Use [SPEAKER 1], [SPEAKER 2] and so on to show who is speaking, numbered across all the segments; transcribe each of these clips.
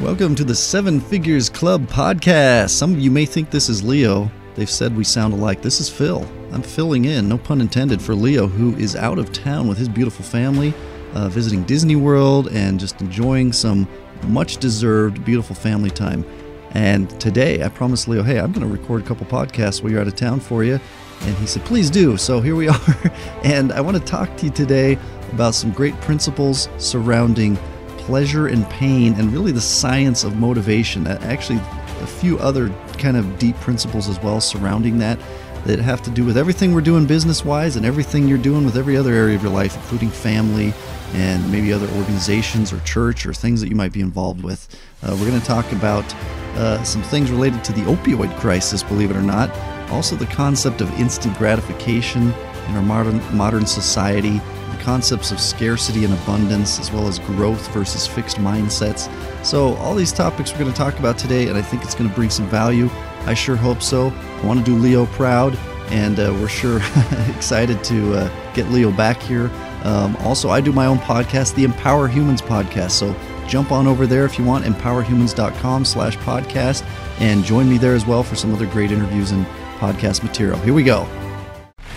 [SPEAKER 1] Welcome to the Seven Figures Club podcast. Some of you may think this is Leo. They've said we sound alike. This is Phil. I'm filling in, no pun intended, for Leo, who is out of town with his beautiful family, uh, visiting Disney World and just enjoying some much deserved, beautiful family time. And today, I promised Leo, hey, I'm going to record a couple podcasts while you're out of town for you. And he said, please do. So here we are. and I want to talk to you today about some great principles surrounding pleasure and pain and really the science of motivation. Actually, a few other kind of deep principles as well surrounding that that have to do with everything we're doing business wise and everything you're doing with every other area of your life, including family and maybe other organizations or church or things that you might be involved with. Uh, we're going to talk about uh, some things related to the opioid crisis, believe it or not. Also, the concept of instant gratification in our modern modern society concepts of scarcity and abundance, as well as growth versus fixed mindsets. So, all these topics we're going to talk about today, and I think it's going to bring some value. I sure hope so. I want to do Leo proud, and uh, we're sure excited to uh, get Leo back here. Um, also, I do my own podcast, the Empower Humans podcast. So, jump on over there if you want, empowerhumans.com slash podcast, and join me there as well for some other great interviews and podcast material. Here we go.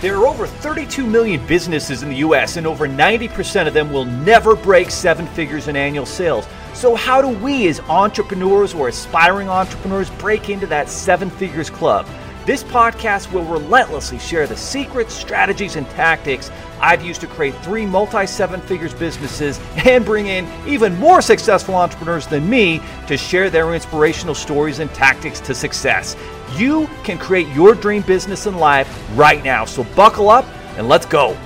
[SPEAKER 2] There are over 32 million businesses in the US, and over 90% of them will never break seven figures in annual sales. So, how do we, as entrepreneurs or aspiring entrepreneurs, break into that seven figures club? This podcast will relentlessly share the secrets, strategies, and tactics I've used to create three multi seven figures businesses and bring in even more successful entrepreneurs than me to share their inspirational stories and tactics to success. You can create your dream business and life right now. So buckle up and let's go.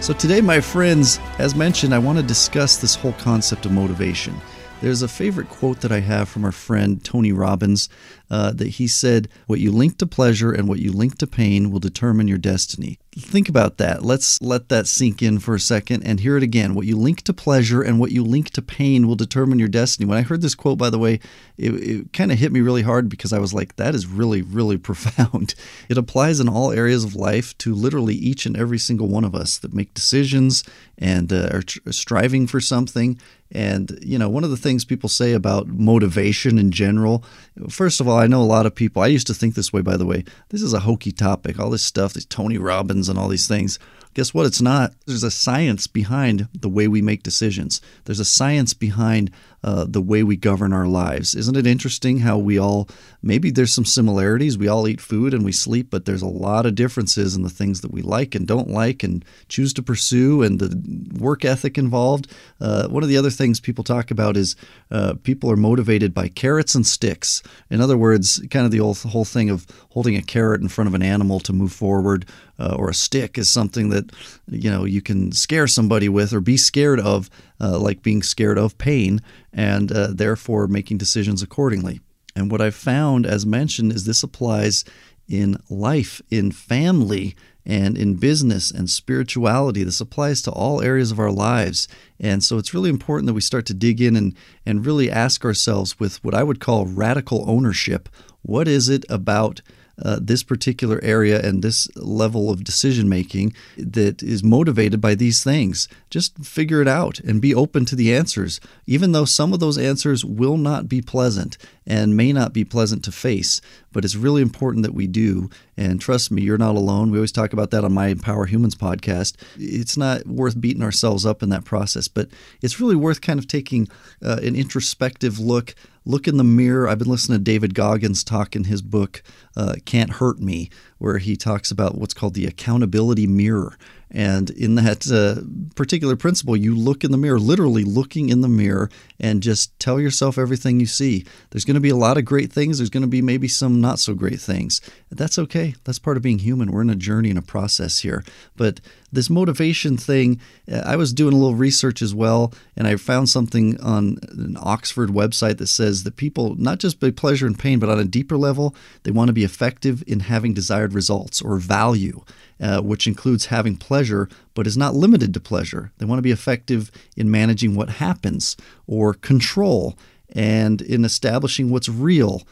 [SPEAKER 1] So, today, my friends, as mentioned, I want to discuss this whole concept of motivation. There's a favorite quote that I have from our friend Tony Robbins uh, that he said, What you link to pleasure and what you link to pain will determine your destiny. Think about that. Let's let that sink in for a second and hear it again. What you link to pleasure and what you link to pain will determine your destiny. When I heard this quote, by the way, it, it kind of hit me really hard because I was like, that is really, really profound. It applies in all areas of life to literally each and every single one of us that make decisions and uh, are tr- striving for something. And, you know, one of the things people say about motivation in general, first of all, I know a lot of people, I used to think this way, by the way. This is a hokey topic. All this stuff, these Tony Robbins and all these things. Guess what? It's not. There's a science behind the way we make decisions. There's a science behind uh, the way we govern our lives. Isn't it interesting how we all, maybe there's some similarities. We all eat food and we sleep, but there's a lot of differences in the things that we like and don't like and choose to pursue and the work ethic involved. Uh, one of the other things people talk about is uh, people are motivated by carrots and sticks. In other words, kind of the old, whole thing of holding a carrot in front of an animal to move forward, uh, or a stick is something that you know you can scare somebody with or be scared of, uh, like being scared of pain and uh, therefore making decisions accordingly. And what I've found, as mentioned, is this applies in life, in family, and in business and spirituality. This applies to all areas of our lives. And so it's really important that we start to dig in and, and really ask ourselves with what I would call radical ownership what is it about uh, this particular area and this level of decision making that is motivated by these things. Just figure it out and be open to the answers, even though some of those answers will not be pleasant and may not be pleasant to face. But it's really important that we do. And trust me, you're not alone. We always talk about that on my Empower Humans podcast. It's not worth beating ourselves up in that process, but it's really worth kind of taking uh, an introspective look look in the mirror. I've been listening to David Goggins talk in his book, uh, Can't Hurt Me, where he talks about what's called the accountability mirror. And in that uh, particular principle, you look in the mirror, literally looking in the mirror, and just tell yourself everything you see. There's going to be a lot of great things. There's going to be maybe some not so great things. That's okay. That's part of being human. We're in a journey and a process here. But this motivation thing, uh, I was doing a little research as well, and I found something on an Oxford website that says that people, not just by pleasure and pain, but on a deeper level, they want to be effective in having desired results or value, uh, which includes having pleasure, but is not limited to pleasure. They want to be effective in managing what happens or control and in establishing what's real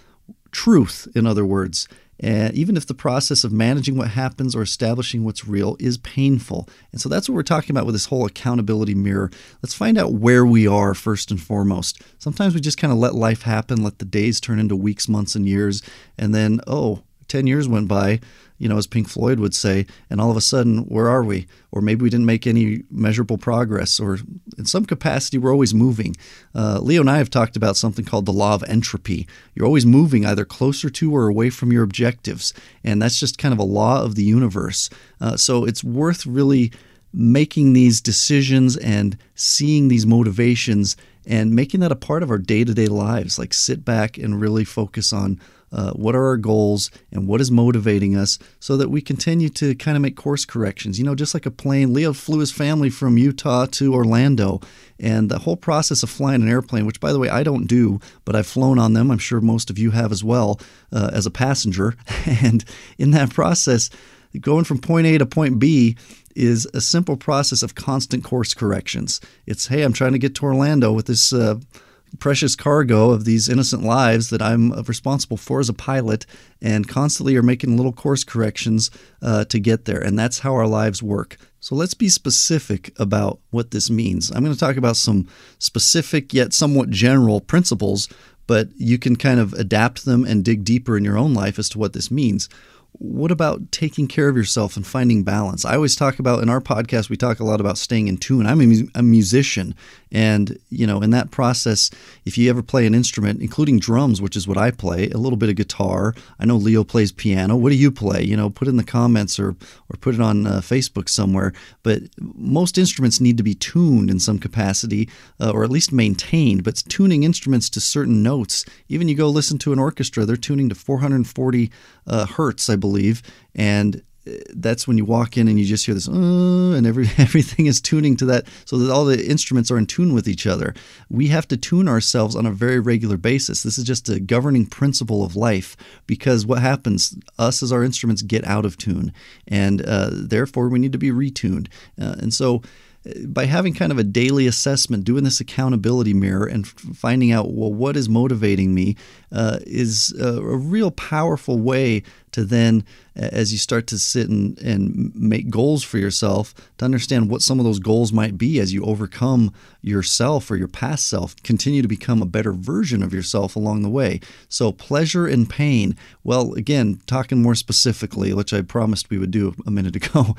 [SPEAKER 1] truth, in other words. And even if the process of managing what happens or establishing what's real is painful. And so that's what we're talking about with this whole accountability mirror. Let's find out where we are first and foremost. Sometimes we just kind of let life happen, let the days turn into weeks, months, and years. And then, oh, 10 years went by you know, as Pink Floyd would say, and all of a sudden, where are we? Or maybe we didn't make any measurable progress, or in some capacity, we're always moving. Uh, Leo and I have talked about something called the law of entropy. You're always moving either closer to or away from your objectives, and that's just kind of a law of the universe. Uh, so it's worth really making these decisions and seeing these motivations and making that a part of our day to day lives. Like sit back and really focus on uh, what are our goals and what is motivating us so that we continue to kind of make course corrections. You know, just like a plane, Leo flew his family from Utah to Orlando. And the whole process of flying an airplane, which by the way, I don't do, but I've flown on them. I'm sure most of you have as well uh, as a passenger. and in that process, going from point A to point B is a simple process of constant course corrections. It's, hey, I'm trying to get to Orlando with this. Uh, precious cargo of these innocent lives that I'm responsible for as a pilot, and constantly are making little course corrections uh, to get there. And that's how our lives work. So let's be specific about what this means. I'm going to talk about some specific yet somewhat general principles, but you can kind of adapt them and dig deeper in your own life as to what this means what about taking care of yourself and finding balance? I always talk about in our podcast, we talk a lot about staying in tune. I'm a, a, musician, and you know, in that process, if you ever play an instrument, including drums, which is what I play, a little bit of guitar. I know Leo plays piano. What do you play? You know, put in the comments or or put it on uh, Facebook somewhere. But most instruments need to be tuned in some capacity, uh, or at least maintained. But tuning instruments to certain notes, even you go listen to an orchestra, they're tuning to 440 uh, hertz, I believe, and that's when you walk in and you just hear this, uh, and every everything is tuning to that, so that all the instruments are in tune with each other. We have to tune ourselves on a very regular basis. This is just a governing principle of life because what happens, us as our instruments get out of tune, and uh, therefore we need to be retuned. Uh, and so by having kind of a daily assessment, doing this accountability mirror, and finding out, well, what is motivating me, uh, is a, a, real powerful way to then, as you start to sit and, and make goals for yourself, to understand what some of those goals might be as you overcome yourself or your past self, continue to become a better version of yourself along the way. So, pleasure and pain. Well, again, talking more specifically, which I promised we would do a minute ago,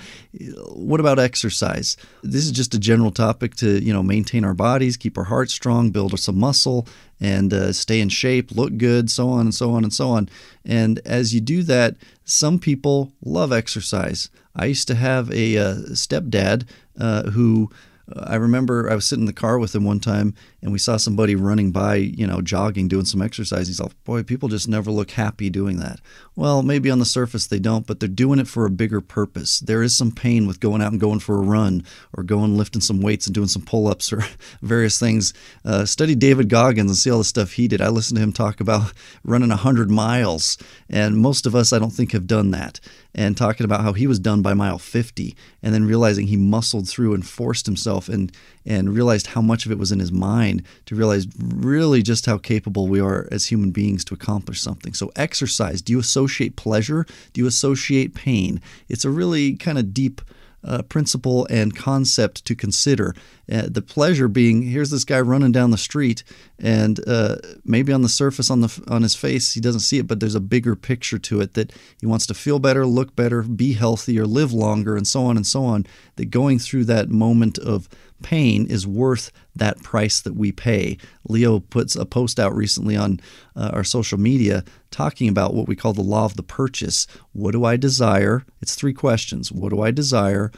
[SPEAKER 1] what about exercise? This is just a general topic to, you know, maintain our bodies, keep our hearts strong, build some muscle, and uh, stay in shape, look good, so on and so on and so on. And as you do that, some people love exercise. I used to have a uh, stepdad uh, who I remember I was sitting in the car with him one time and we saw somebody running by, you know, jogging, doing some exercise. He's like, boy, people just never look happy doing that. Well, maybe on the surface they don't, but they're doing it for a bigger purpose. There is some pain with going out and going for a run or going lifting some weights and doing some pull ups or various things. Uh, study David Goggins and see all the stuff he did. I listened to him talk about running 100 miles, and most of us, I don't think, have done that and talking about how he was done by mile 50 and then realizing he muscled through and forced himself and and realized how much of it was in his mind to realize really just how capable we are as human beings to accomplish something. So exercise, do you associate pleasure? Do you associate pain? It's a really kind of deep uh, principle and concept to consider. Uh, the pleasure being here's this guy running down the street, and uh, maybe on the surface on the on his face he doesn't see it, but there's a bigger picture to it that he wants to feel better, look better, be healthier, live longer, and so on and so on. That going through that moment of pain is worth that price that we pay. Leo puts a post out recently on uh, our social media talking about what we call the law of the purchase. What do I desire? It's three questions. What do I desire?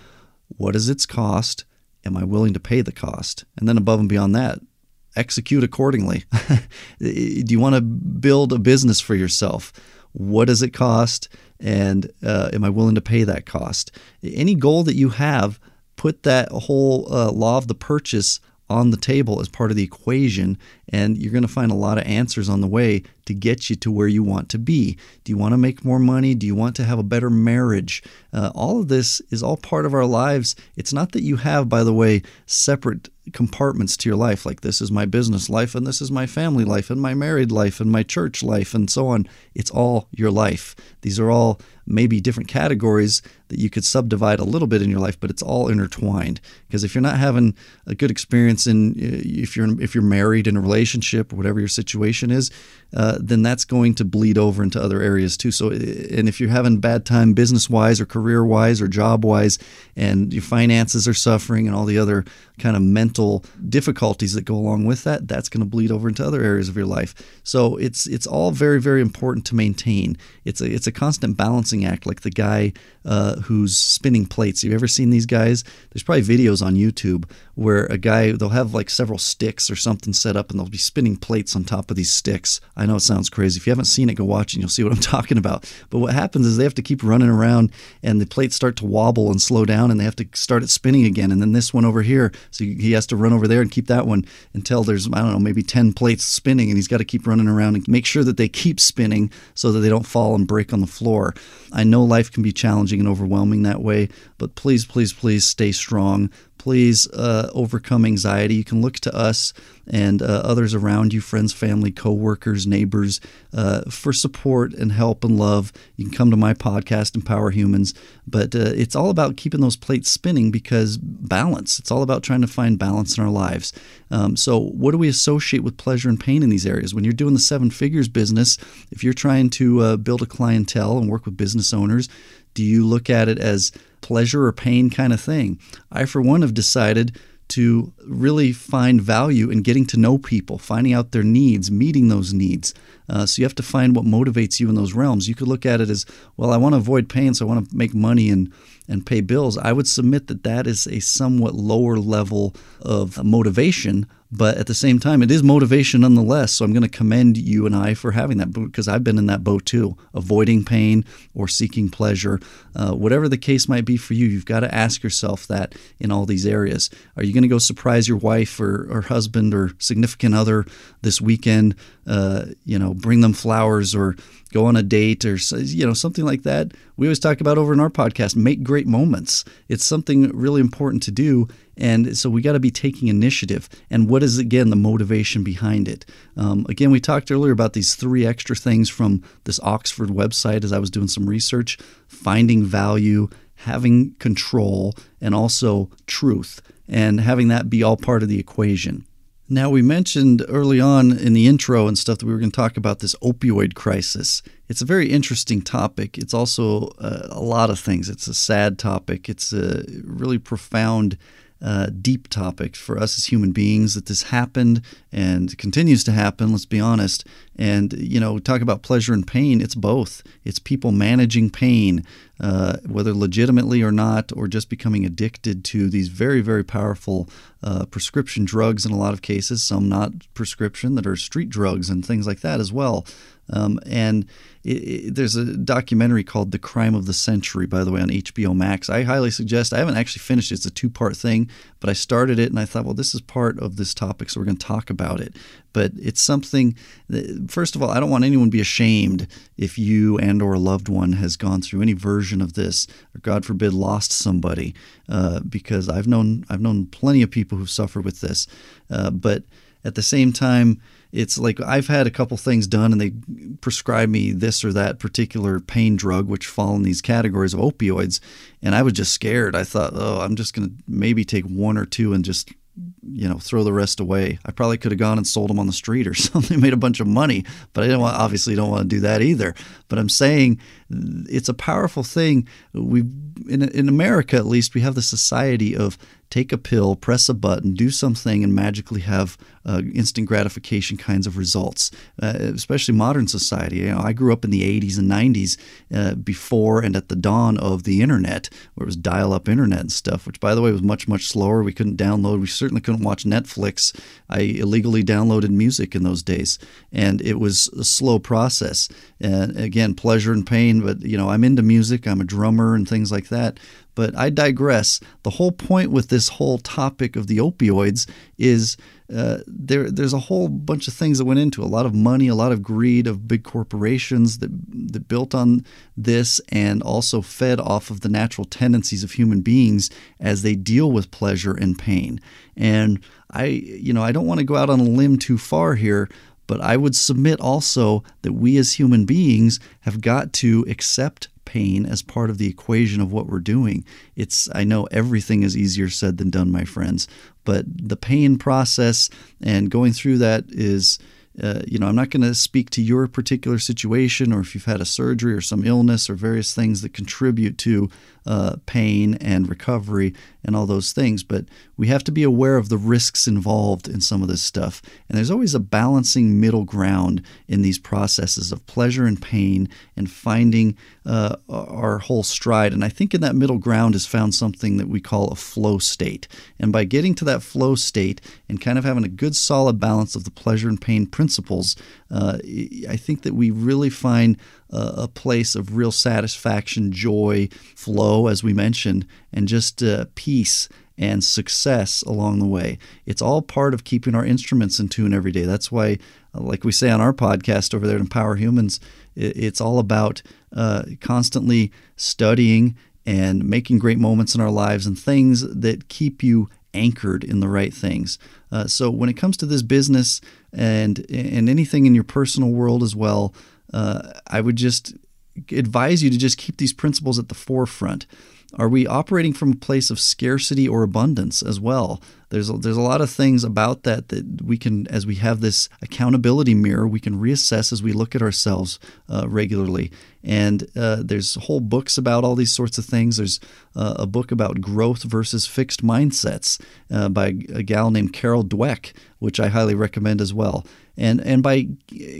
[SPEAKER 1] What is its cost? Am I willing to pay the cost? And then above and beyond that, execute accordingly. do you want to build a business for yourself? What does it cost? And uh, am I willing to pay that cost? Any goal that you have, put that whole uh, law of the purchase on the table as part of the equation, and you're going to find a lot of answers on the way to get you to where you want to be. Do you want to make more money? Do you want to have a better marriage? Uh, all of this is all part of our lives. It's not that you have, by the way, separate compartments to your life, like this is my business life, and this is my family life, and my married life, and my church life, and so on. It's all your life. These are all maybe different categories that you could subdivide a little bit in your life, but it's all intertwined. Because if you're not having a good experience in uh, if you're if you're married in a relationship whatever your situation is, uh, then that's going to bleed over into other areas too. So, and if you're having bad time business wise or career wise or job wise, and your finances are suffering and all the other kind of mental difficulties that go along with that, that's going to bleed over into other areas of your life. So it's it's all very very important to maintain. It's a it's a constant balancing act, like the guy uh, who's spinning plates. Have you ever seen these guys? There's probably videos on YouTube where a guy they'll have like several sticks or something set up, and they'll be spinning plates on top of these sticks. I know it sounds crazy. If you haven't seen it, go watch and you'll see what I'm talking about. But what happens is they have to keep running around, and the plates start to wobble and slow down, and they have to start it spinning again. And then this one over here, so he has to run over there and keep that one until there's I don't know maybe ten plates spinning, and he's got to keep running around and make sure that they keep spinning so that they don't fall and break on the floor. I know life can be challenging and overwhelming that way, but please, please, please stay strong please uh, overcome anxiety. You can look to us and uh, others around you, friends, family, coworkers, neighbors, uh, for support and help and love. You can come to my podcast, Empower Humans. But uh, it's all about keeping those plates spinning because balance. It's all about trying to find balance in our lives. Um, so, what do we associate with pleasure and pain in these areas? When you're doing the seven figures business, if you're trying to uh, build a clientele and work with business owners, do you look at it as pleasure or pain kind of thing? I, for one, have decided to really find value in getting to know people, finding out their needs, meeting those needs. Uh, so you have to find what motivates you in those realms. You could look at it as, well, I want to avoid pain, so I want to make money and and pay bills. I would submit that that is a somewhat lower level of motivation but at the same time, it is motivation nonetheless. So I'm going to commend you and I for having that because I've been in that boat too, avoiding pain or seeking pleasure. Uh, whatever the case might be for you, you've got to ask yourself that in all these areas. Are you going to go surprise your wife or, or husband or significant other this weekend? Uh, you know, bring them flowers or go on a date or you know something like that. We always talk about over in our podcast, make great moments. It's something really important to do and so we got to be taking initiative. And what is, again, the motivation behind it? Um, again, we talked earlier about these three extra things from this Oxford website as I was doing some research finding value, having control, and also truth, and having that be all part of the equation. Now, we mentioned early on in the intro and stuff that we were going to talk about this opioid crisis. It's a very interesting topic. It's also uh, a lot of things. It's a sad topic, it's a really profound uh, deep topic for us as human beings that this happened and continues to happen, let's be honest. And, you know, talk about pleasure and pain, it's both. It's people managing pain, uh, whether legitimately or not, or just becoming addicted to these very, very powerful uh, prescription drugs in a lot of cases, some not prescription that are street drugs and things like that as well. Um, and it, it, there's a documentary called The Crime of the Century, by the way, on HBO Max. I highly suggest. I haven't actually finished it. It's a two part thing, but I started it and I thought, well, this is part of this topic, so we're going to talk about it. But it's something. That, first of all, I don't want anyone to be ashamed if you and or a loved one has gone through any version of this, or God forbid, lost somebody, uh, because I've known I've known plenty of people who've suffered with this. Uh, but at the same time it's like I've had a couple things done and they prescribe me this or that particular pain drug, which fall in these categories of opioids. And I was just scared. I thought, oh, I'm just going to maybe take one or two and just you know throw the rest away. I probably could have gone and sold them on the street or something, made a bunch of money, but I didn't want, obviously don't want to do that either. But I'm saying it's a powerful thing. We in in America at least we have the society of take a pill, press a button, do something, and magically have uh, instant gratification kinds of results. Uh, especially modern society. You know, I grew up in the 80s and 90s, uh, before and at the dawn of the internet, where it was dial-up internet and stuff. Which, by the way, was much much slower. We couldn't download. We certainly couldn't watch Netflix. I illegally downloaded music in those days, and it was a slow process. And again, pleasure and pain. But you know, I'm into music. I'm a drummer and things like that. But I digress. The whole point with this whole topic of the opioids is uh, there there's a whole bunch of things that went into a lot of money, a lot of greed of big corporations that that built on this and also fed off of the natural tendencies of human beings as they deal with pleasure and pain. And I you know I don't want to go out on a limb too far here, but I would submit also that we as human beings have got to accept pain as part of the equation of what we're doing. It's I know everything is easier said than done, my friends, but the pain process and going through that is uh, you know, I'm not going to speak to your particular situation or if you've had a surgery or some illness or various things that contribute to uh, pain and recovery and all those things. But we have to be aware of the risks involved in some of this stuff. And there's always a balancing middle ground in these processes of pleasure and pain and finding uh, our whole stride. And I think in that middle ground is found something that we call a flow state. And by getting to that flow state and kind of having a good solid balance of the pleasure and pain principles, uh, I think that we really find a place of real satisfaction, joy, flow, as we mentioned, and just uh, peace and success along the way. It's all part of keeping our instruments in tune every day. That's why, uh, like we say on our podcast over there at Empower Humans, it's all about uh, constantly studying and making great moments in our lives and things that keep you anchored in the right things. Uh, so when it comes to this business and and anything in your personal world as well, uh, I would just advise you to just keep these principles at the forefront. Are we operating from a place of scarcity or abundance as well? There's a, there's a lot of things about that that we can, as we have this accountability mirror, we can reassess as we look at ourselves uh, regularly. And uh, there's whole books about all these sorts of things. There's uh, a book about growth versus fixed mindsets uh, by a gal named Carol Dweck, which I highly recommend as well. And and by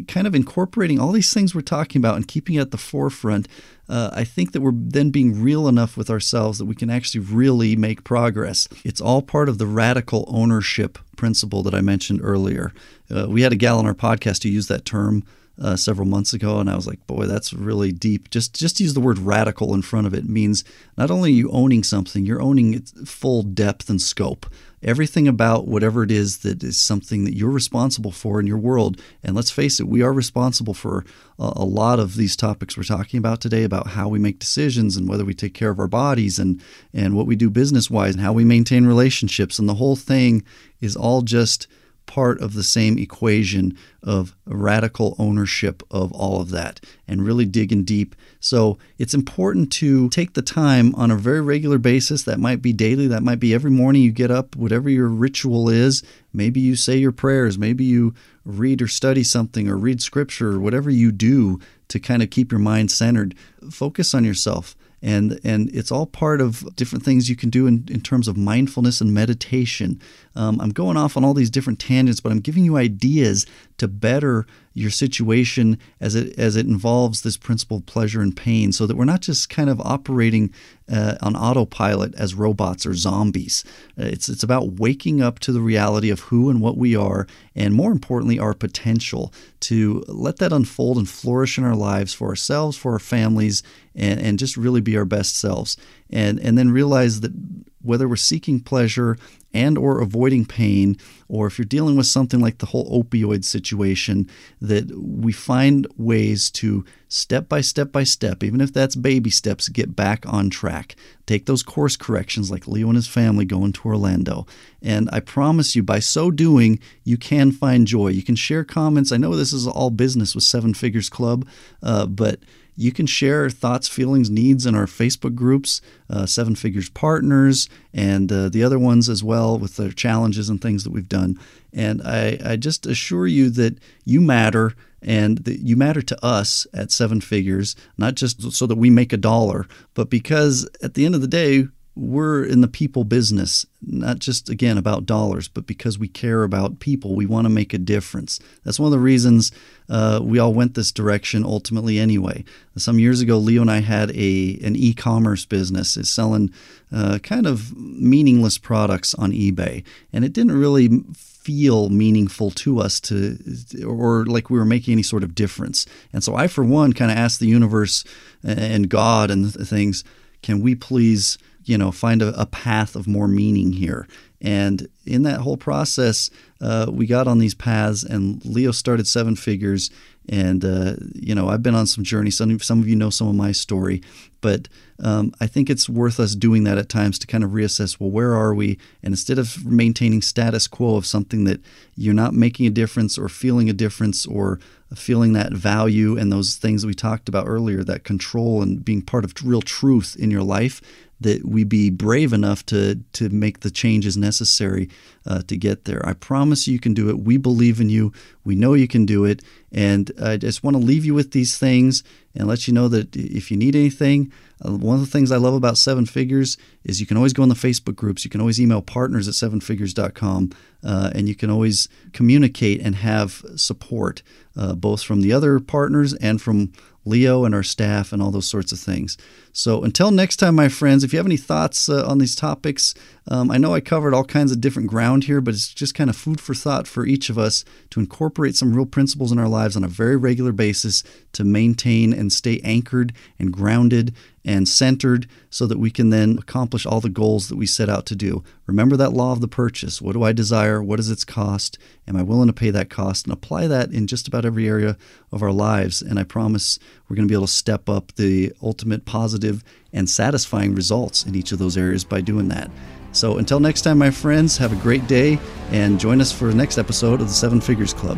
[SPEAKER 1] kind of incorporating all these things we're talking about and keeping it at the forefront, uh, I think that we're then being real enough with ourselves that we can actually really make progress. It's all part of the radical ownership principle that I mentioned earlier. Uh, we had a gal on our podcast who used that term uh, several months ago, and I was like, "Boy, that's really deep." Just just use the word "radical" in front of it means not only you owning something, you're owning its full depth and scope everything about whatever it is that is something that you're responsible for in your world. And let's face it, we are responsible for a, a, lot of these topics we're talking about today about how we make decisions and whether we take care of our bodies and, and what we do business wise and how we maintain relationships. And the whole thing is all just part of the same equation of radical ownership of all of that and really digging deep. So it's important to take the time on a very regular basis. That might be daily, that might be every morning you get up, whatever your ritual is. Maybe you say your prayers, maybe you read or study something or read scripture or whatever you do to kind of keep your mind centered. Focus on yourself and and it's all part of different things you can do in, in terms of mindfulness and meditation. Um, I'm going off on all these different tangents, but I'm giving you ideas to better your situation as it as it involves this principle of pleasure and pain, so that we're not just kind of operating uh, on autopilot as robots or zombies. Uh, it's it's about waking up to the reality of who and what we are, and more importantly, our potential to let that unfold and flourish in our lives for ourselves, for our families, and, and just really be our best selves. And and then realize that whether we're seeking pleasure and or avoiding pain or if you're dealing with something like the whole opioid situation that we find ways to step by step by step even if that's baby steps get back on track. Take those course corrections like leo and his family going to orlando. And i promise you by so doing you can find joy. You can share comments. I know this is all business with seven figures club uh, but you can share thoughts, feelings, needs in our Facebook groups, uh, Seven Figures Partners, and uh, the other ones as well with their challenges and things that we've done. And I, I just assure you that you matter and that you matter to us at Seven Figures, not just so that we make a dollar, but because at the end of the day, we're in the people business, not just again about dollars, but because we care about people. We want to make a difference. That's one of the reasons uh, we all went this direction ultimately anyway. Some years ago, Leo and I had a an e-commerce business, is selling uh, kind of meaningless products on eBay, and it didn't really feel meaningful to us to or like we were making any sort of difference. And so I for one kind of asked the universe and God and things, can we please you know, find a, a path of more meaning here. And in that whole process, uh, we got on these paths, and Leo started seven figures. And uh, you know, I've been on some journey. Some some of you know some of my story, but um, I think it's worth us doing that at times to kind of reassess. Well, where are we? And instead of maintaining status quo of something that you're not making a difference or feeling a difference or feeling that value and those things we talked about earlier, that control and being part of real truth in your life, that we be brave enough to to make the changes necessary uh, to get there. I promise you, can do it. We believe in you. We know you can do it. And I just want to leave you with these things and let you know that if you need anything, uh, one of the things I love about Seven Figures is you can always go in the Facebook groups. You can always email partners at sevenfigures.com, uh, and you can always communicate and have support, uh, both from the other partners and from Leo and our staff and all those sorts of things. So until next time, my friends, if you have any thoughts uh, on these topics, um, I know I covered all kinds of different ground here, but it's just kind of food for thought for each of us to incorporate some real principles in our lives on a very regular basis to maintain and stay anchored and grounded and centered so that we can then accomplish all the goals that we set out to do. Remember that law of the purchase. What do I desire? What is its cost? Am I willing to pay that cost? And apply that in just about every area of our lives. And I promise we're going to be able to step up the ultimate positive and satisfying results in each of those areas by doing that. So until next time, my friends, have a great day and join us for the next episode of the Seven Figures Club.